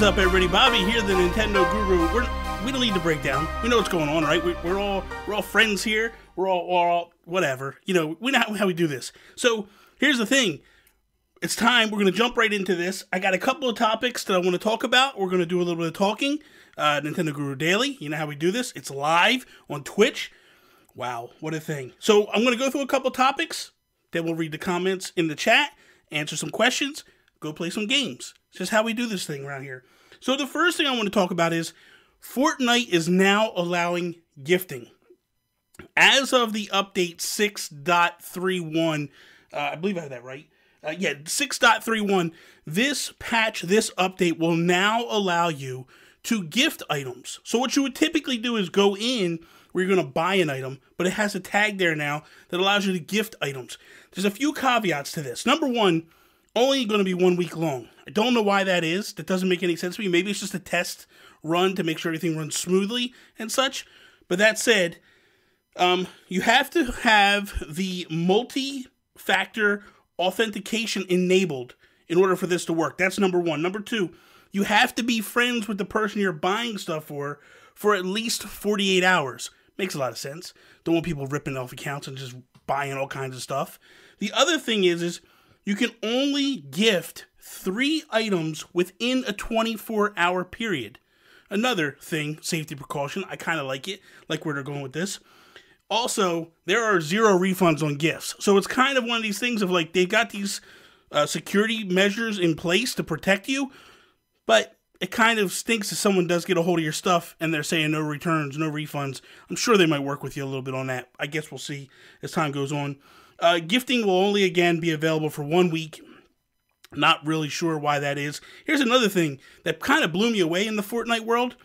is up, everybody? Bobby here, the Nintendo Guru. We're, we don't need to break down. We know what's going on, right? We, are all we're all friends here. We're all, we're all whatever. You know, we know how, how we do this. So here's the thing. It's time. We're going to jump right into this. I got a couple of topics that I want to talk about. We're going to do a little bit of talking. Uh, Nintendo Guru Daily. You know how we do this. It's live on Twitch. Wow, what a thing. So I'm going to go through a couple topics. Then we'll read the comments in the chat, answer some questions, go play some games. It's just how we do this thing around here. So the first thing I want to talk about is Fortnite is now allowing gifting. As of the update 6.31, uh, I believe I have that right. Uh, yeah, 6.31, this patch, this update will now allow you to gift items. So what you would typically do is go in where you're going to buy an item, but it has a tag there now that allows you to gift items. There's a few caveats to this. Number one, only going to be one week long. I don't know why that is. That doesn't make any sense to me. Maybe it's just a test run to make sure everything runs smoothly and such. But that said, um, you have to have the multi factor authentication enabled in order for this to work. That's number one. Number two, you have to be friends with the person you're buying stuff for for at least 48 hours. Makes a lot of sense. Don't want people ripping off accounts and just buying all kinds of stuff. The other thing is, is you can only gift three items within a 24 hour period. Another thing, safety precaution, I kind of like it, like where they're going with this. Also, there are zero refunds on gifts. So it's kind of one of these things of like they've got these uh, security measures in place to protect you, but it kind of stinks if someone does get a hold of your stuff and they're saying no returns, no refunds. I'm sure they might work with you a little bit on that. I guess we'll see as time goes on. Uh, gifting will only again be available for one week. Not really sure why that is. Here's another thing that kind of blew me away in the Fortnite world.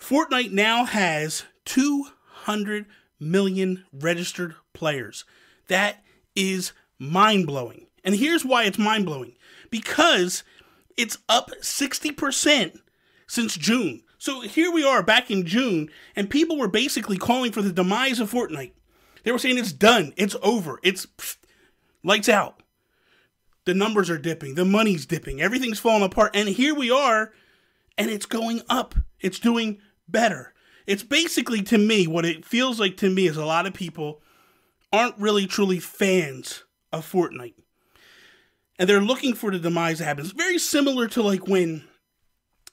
Fortnite now has 200 million registered players. That is mind blowing. And here's why it's mind blowing because it's up 60% since June. So here we are back in June, and people were basically calling for the demise of Fortnite. They were saying it's done, it's over, it's pfft, lights out. The numbers are dipping, the money's dipping, everything's falling apart, and here we are, and it's going up. It's doing better. It's basically to me what it feels like to me is a lot of people aren't really truly fans of Fortnite. And they're looking for the demise that happens. Very similar to like when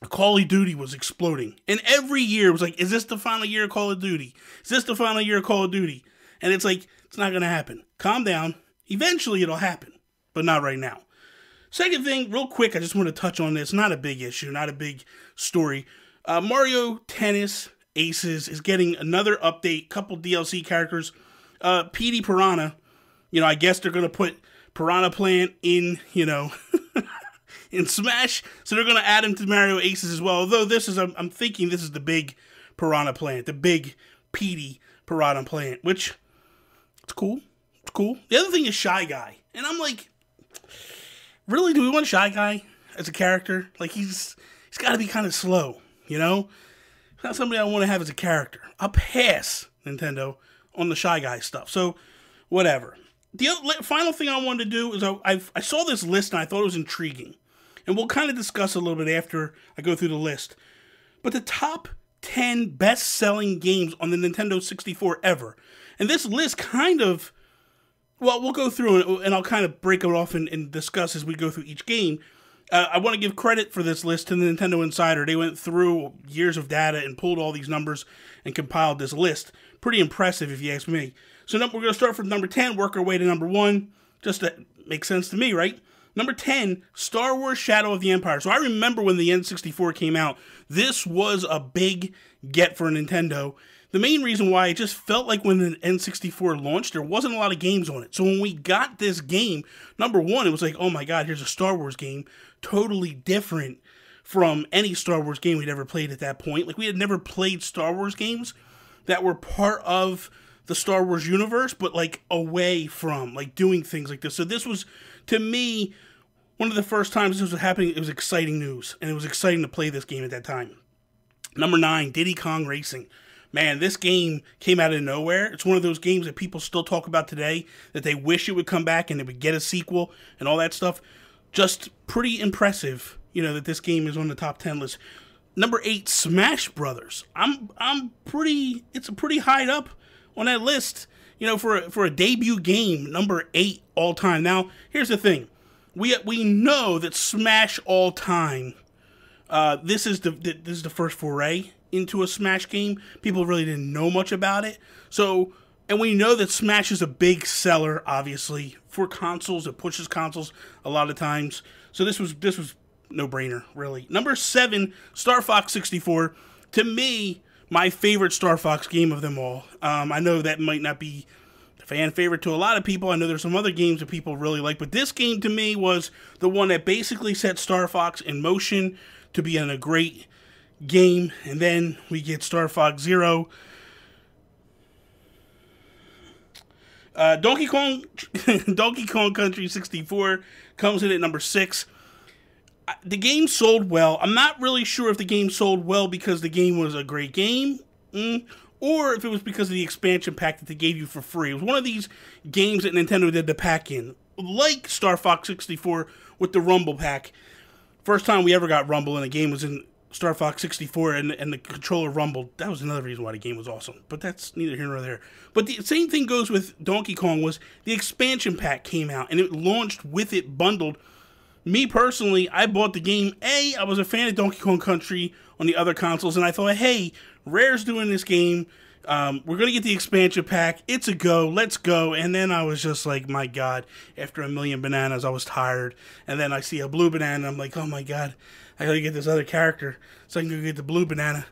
Call of Duty was exploding. And every year it was like, is this the final year of Call of Duty? Is this the final year of Call of Duty? And it's like, it's not going to happen. Calm down. Eventually it'll happen, but not right now. Second thing, real quick, I just want to touch on this. Not a big issue, not a big story. Uh, Mario Tennis Aces is getting another update, couple DLC characters. Uh, Petey Piranha, you know, I guess they're going to put Piranha Plant in, you know, in Smash. So they're going to add him to Mario Aces as well. Although this is, I'm, I'm thinking this is the big Piranha Plant, the big Petey Piranha Plant, which it's cool. It's cool. The other thing is Shy Guy. And I'm like, really, do we want Shy Guy as a character? Like he's he's gotta be kind of slow, you know? not somebody I want to have as a character. I'll pass Nintendo on the Shy Guy stuff. So whatever. The other, final thing I wanted to do is I, I, I saw this list and I thought it was intriguing. And we'll kind of discuss a little bit after I go through the list. But the top 10 best selling games on the Nintendo 64 ever. And this list kind of, well, we'll go through and I'll kind of break it off and, and discuss as we go through each game. Uh, I want to give credit for this list to the Nintendo Insider. They went through years of data and pulled all these numbers and compiled this list. Pretty impressive, if you ask me. So we're going to start from number 10, work our way to number 1. Just to make sense to me, right? Number 10, Star Wars Shadow of the Empire. So I remember when the N64 came out, this was a big get for Nintendo. The main reason why it just felt like when the N64 launched, there wasn't a lot of games on it. So when we got this game, number one, it was like, oh my god, here's a Star Wars game, totally different from any Star Wars game we'd ever played at that point. Like we had never played Star Wars games that were part of the Star Wars universe, but like away from like doing things like this. So this was to me one of the first times this was happening. It was exciting news, and it was exciting to play this game at that time. Number nine, Diddy Kong Racing. Man, this game came out of nowhere. It's one of those games that people still talk about today that they wish it would come back and it would get a sequel and all that stuff. Just pretty impressive, you know, that this game is on the top 10 list. Number 8, Smash Brothers. I'm I'm pretty it's a pretty high up on that list, you know, for a, for a debut game, number 8 all time. Now, here's the thing. We we know that Smash all time uh, this is the this is the first foray into a Smash game. People really didn't know much about it. So, and we know that Smash is a big seller, obviously, for consoles. It pushes consoles a lot of times. So this was this was no brainer, really. Number seven, Star Fox 64. To me, my favorite Star Fox game of them all. Um, I know that might not be the fan favorite to a lot of people. I know there's some other games that people really like, but this game to me was the one that basically set Star Fox in motion to be in a great game. And then we get Star Fox Zero. Uh, Donkey Kong, Donkey Kong Country 64 comes in at number six. The game sold well. I'm not really sure if the game sold well because the game was a great game, mm, or if it was because of the expansion pack that they gave you for free. It was one of these games that Nintendo did the pack in, like Star Fox 64 with the Rumble pack. First time we ever got Rumble in a game was in Star Fox 64 and, and the controller rumbled. That was another reason why the game was awesome. But that's neither here nor there. But the same thing goes with Donkey Kong was the expansion pack came out and it launched with it bundled. Me personally, I bought the game. A, I was a fan of Donkey Kong Country on the other consoles, and I thought, hey, Rare's doing this game. Um, we're gonna get the expansion pack. It's a go. Let's go. And then I was just like, my God! After a million bananas, I was tired. And then I see a blue banana. I'm like, oh my God! I gotta get this other character so I can go get the blue banana.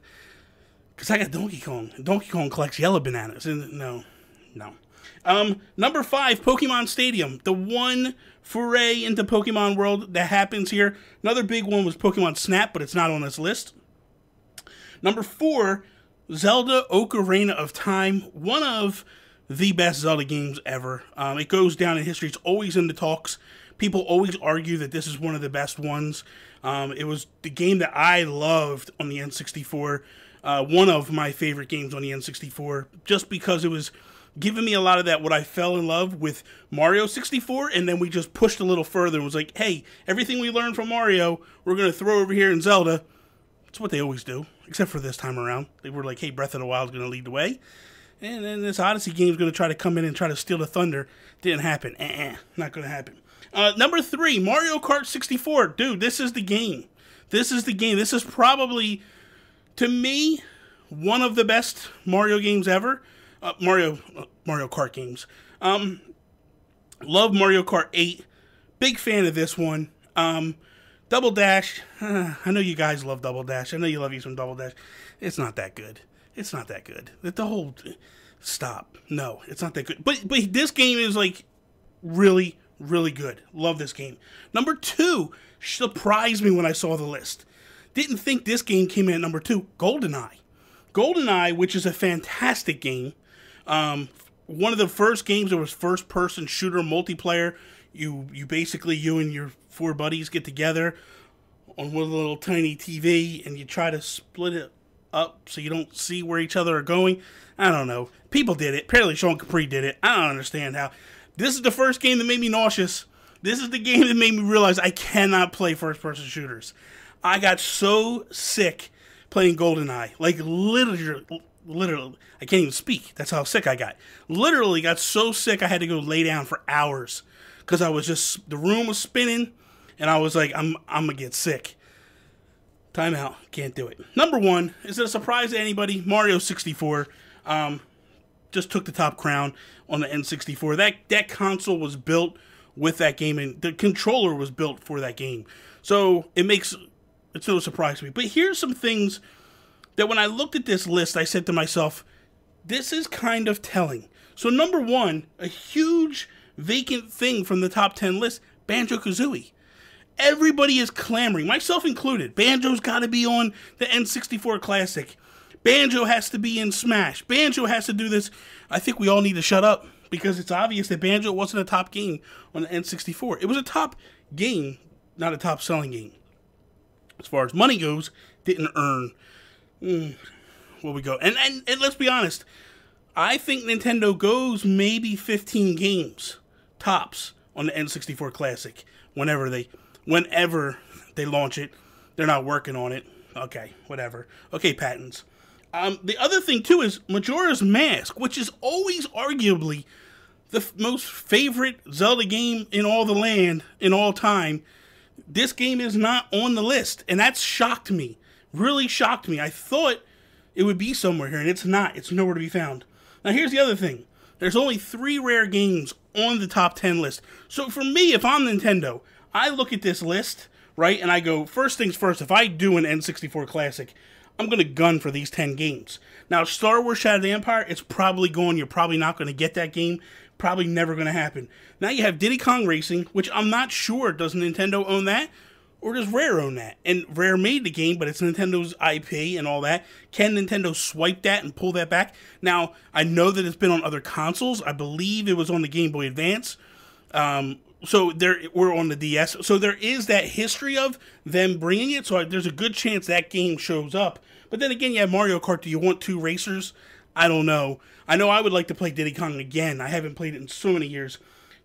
Cause I got Donkey Kong. Donkey Kong collects yellow bananas. And no, no. Um, number five, Pokemon Stadium, the one foray into Pokemon World that happens here. Another big one was Pokemon Snap, but it's not on this list. Number four, Zelda Ocarina of Time, one of the best Zelda games ever. Um, it goes down in history. It's always in the talks. People always argue that this is one of the best ones. Um, it was the game that I loved on the N64. Uh, one of my favorite games on the N64, just because it was giving me a lot of that. What I fell in love with Mario 64, and then we just pushed a little further and was like, hey, everything we learned from Mario, we're gonna throw over here in Zelda. That's what they always do except for this time around. They were like, hey, Breath of the Wild is going to lead the way. And then this Odyssey game is going to try to come in and try to steal the thunder. Didn't happen. Uh-uh, not going to happen. Uh, number three, Mario Kart 64. Dude, this is the game. This is the game. This is probably, to me, one of the best Mario games ever. Uh, Mario uh, Mario Kart games. Um, love Mario Kart 8. Big fan of this one. Um, Double Dash, uh, I know you guys love Double Dash. I know you love you some Double Dash. It's not that good. It's not that good. The whole stop. No, it's not that good. But but this game is like really really good. Love this game. Number two surprised me when I saw the list. Didn't think this game came in at number two. GoldenEye. GoldenEye, which is a fantastic game. Um, one of the first games that was first person shooter multiplayer. You you basically you and your four buddies get together on one little tiny TV and you try to split it up so you don't see where each other are going. I don't know. People did it. Apparently, Sean Capri did it. I don't understand how. This is the first game that made me nauseous. This is the game that made me realize I cannot play first person shooters. I got so sick playing GoldenEye. Like, literally, literally, I can't even speak. That's how sick I got. Literally got so sick I had to go lay down for hours because I was just, the room was spinning and I was like, I'm I'm gonna get sick. Timeout. Can't do it. Number one, is it a surprise to anybody? Mario 64 um, just took the top crown on the N64. That that console was built with that game, and the controller was built for that game. So it makes it's no surprise to me. But here's some things that when I looked at this list, I said to myself, this is kind of telling. So number one, a huge vacant thing from the top 10 list, Banjo Kazooie Everybody is clamoring, myself included. Banjo's got to be on the N64 Classic. Banjo has to be in Smash. Banjo has to do this. I think we all need to shut up because it's obvious that Banjo wasn't a top game on the N64. It was a top game, not a top selling game. As far as money goes, didn't earn. Mm, where we go? And, and and let's be honest, I think Nintendo goes maybe 15 games tops on the N64 Classic whenever they whenever they launch it. They're not working on it. Okay, whatever. Okay, patents. Um, the other thing too is Majora's Mask, which is always arguably the f- most favorite Zelda game in all the land in all time. This game is not on the list, and that shocked me. Really shocked me. I thought it would be somewhere here, and it's not. It's nowhere to be found. Now, here's the other thing there's only three rare games on the top 10 list. So, for me, if I'm Nintendo, I look at this list, right, and I go, first things first, if I do an N64 Classic, I'm going to gun for these 10 games. Now, Star Wars Shadow of the Empire, it's probably going, you're probably not going to get that game. Probably never going to happen. Now you have Diddy Kong Racing, which I'm not sure, does Nintendo own that? Or does Rare own that? And Rare made the game, but it's Nintendo's IP and all that. Can Nintendo swipe that and pull that back? Now, I know that it's been on other consoles. I believe it was on the Game Boy Advance. Um, so there we're on the DS. So there is that history of them bringing it. So there's a good chance that game shows up. But then again, you have Mario Kart. Do you want two racers? I don't know. I know I would like to play Diddy Kong again. I haven't played it in so many years.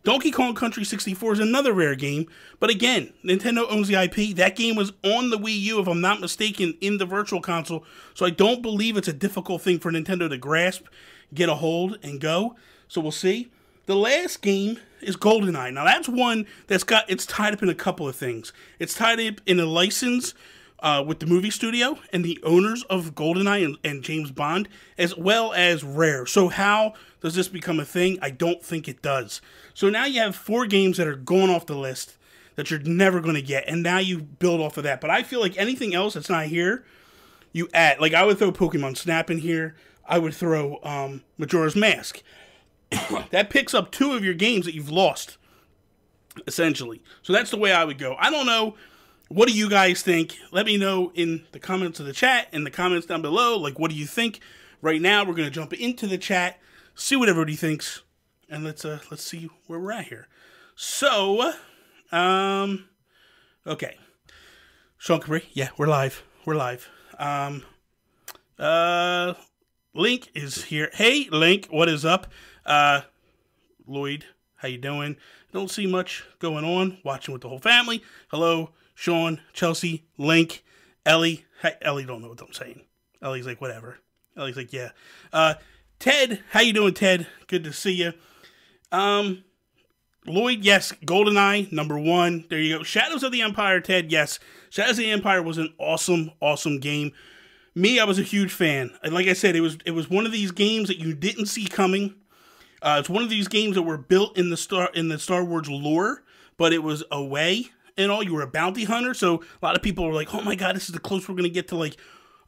Donkey Kong Country 64 is another rare game, but again, Nintendo owns the IP. That game was on the Wii U, if I'm not mistaken, in the Virtual Console, so I don't believe it's a difficult thing for Nintendo to grasp, get a hold, and go. So we'll see. The last game is GoldenEye. Now that's one that's got it's tied up in a couple of things. It's tied up in a license uh, with the movie studio and the owners of GoldenEye and, and James Bond, as well as Rare. So how does this become a thing? I don't think it does. So now you have four games that are going off the list that you're never going to get, and now you build off of that. But I feel like anything else that's not here, you add. Like I would throw Pokemon Snap in here. I would throw um, Majora's Mask. that picks up two of your games that you've lost, essentially. So that's the way I would go. I don't know. What do you guys think? Let me know in the comments of the chat, in the comments down below. Like, what do you think? Right now, we're gonna jump into the chat, see what everybody thinks, and let's uh let's see where we're at here. So, um, okay, Sean Capri, yeah, we're live, we're live. Um, uh, Link is here. Hey, Link, what is up? Uh, Lloyd, how you doing? Don't see much going on. Watching with the whole family. Hello, Sean, Chelsea, Link, Ellie. Ellie don't know what I'm saying. Ellie's like, whatever. Ellie's like, yeah. Uh, Ted, how you doing, Ted? Good to see you. Um, Lloyd, yes. GoldenEye, number one. There you go. Shadows of the Empire, Ted, yes. Shadows of the Empire was an awesome, awesome game. Me, I was a huge fan. Like I said, it was it was one of these games that you didn't see coming. Uh, it's one of these games that were built in the star in the Star Wars lore, but it was away and all. You were a bounty hunter, so a lot of people were like, "Oh my god, this is the close we're gonna get to like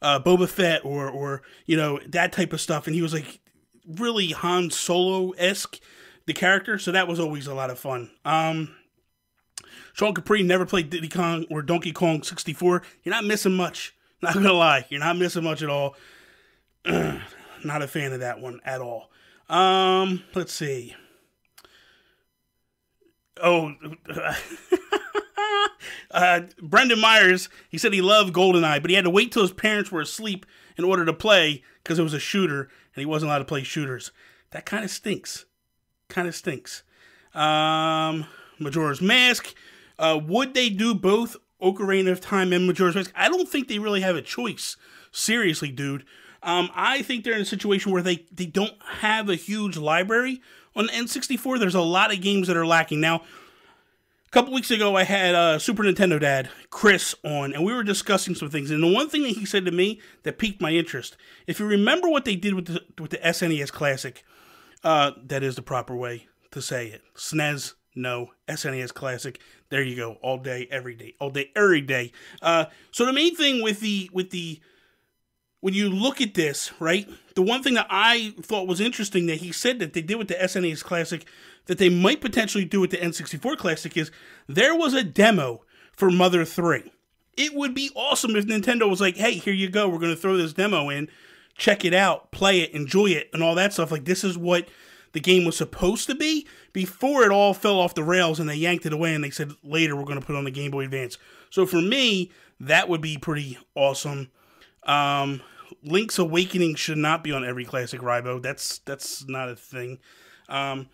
uh, Boba Fett or or you know that type of stuff." And he was like really Han Solo esque the character, so that was always a lot of fun. Um, Sean Capri never played Diddy Kong or Donkey Kong 64. You're not missing much. Not gonna lie, you're not missing much at all. not a fan of that one at all. Um, let's see. Oh, uh, Brendan Myers, he said he loved GoldenEye, but he had to wait till his parents were asleep in order to play because it was a shooter and he wasn't allowed to play shooters. That kind of stinks. Kind of stinks. Um, Majora's Mask. Uh, would they do both Ocarina of Time and Majora's Mask? I don't think they really have a choice. Seriously, dude. Um, I think they're in a situation where they, they don't have a huge library on the N64. There's a lot of games that are lacking. Now, a couple weeks ago, I had uh, Super Nintendo Dad, Chris, on, and we were discussing some things. And the one thing that he said to me that piqued my interest, if you remember what they did with the, with the SNES Classic, uh, that is the proper way to say it. SNES, no. SNES Classic, there you go. All day, every day. All day, every day. Uh, so the main thing with the with the when you look at this, right, the one thing that I thought was interesting that he said that they did with the SNES Classic that they might potentially do with the N64 Classic is there was a demo for Mother 3. It would be awesome if Nintendo was like, hey, here you go. We're going to throw this demo in. Check it out, play it, enjoy it, and all that stuff. Like, this is what the game was supposed to be before it all fell off the rails and they yanked it away and they said later we're going to put on the Game Boy Advance. So for me, that would be pretty awesome. Um, Link's Awakening should not be on every classic Rybo. That's that's not a thing. Um,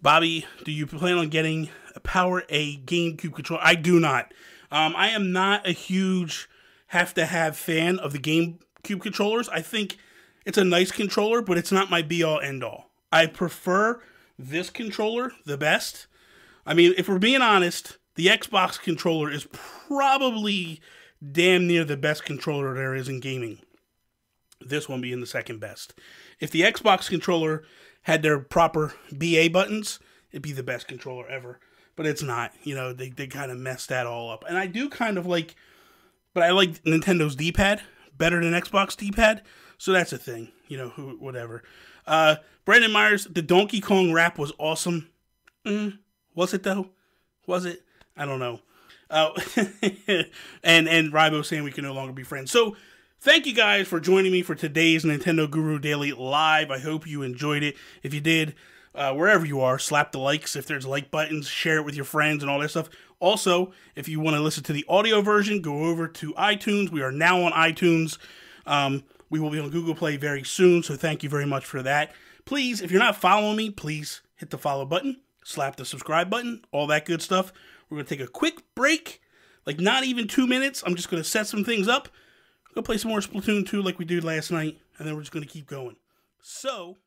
Bobby, do you plan on getting a PowerA GameCube controller? I do not. Um, I am not a huge have to have fan of the GameCube controllers. I think it's a nice controller, but it's not my be all end all. I prefer this controller the best. I mean, if we're being honest, the Xbox controller is probably damn near the best controller there is in gaming. This one being the second best. If the Xbox controller had their proper BA buttons, it'd be the best controller ever. But it's not. You know, they, they kind of messed that all up. And I do kind of like, but I like Nintendo's D pad better than Xbox D pad. So that's a thing. You know, who, whatever. Uh, Brandon Myers, the Donkey Kong rap was awesome. Mm, was it though? Was it? I don't know. Uh, and and Rybo saying we can no longer be friends. So thank you guys for joining me for today's Nintendo Guru Daily Live. I hope you enjoyed it. If you did, uh, wherever you are, slap the likes if there's like buttons, share it with your friends and all that stuff. Also, if you want to listen to the audio version, go over to iTunes. We are now on iTunes. Um, we will be on Google Play very soon, so thank you very much for that. Please, if you're not following me, please hit the follow button, slap the subscribe button, all that good stuff. We're going to take a quick break, like not even two minutes. I'm just going to set some things up. Go play some more Splatoon 2 like we did last night, and then we're just going to keep going. So.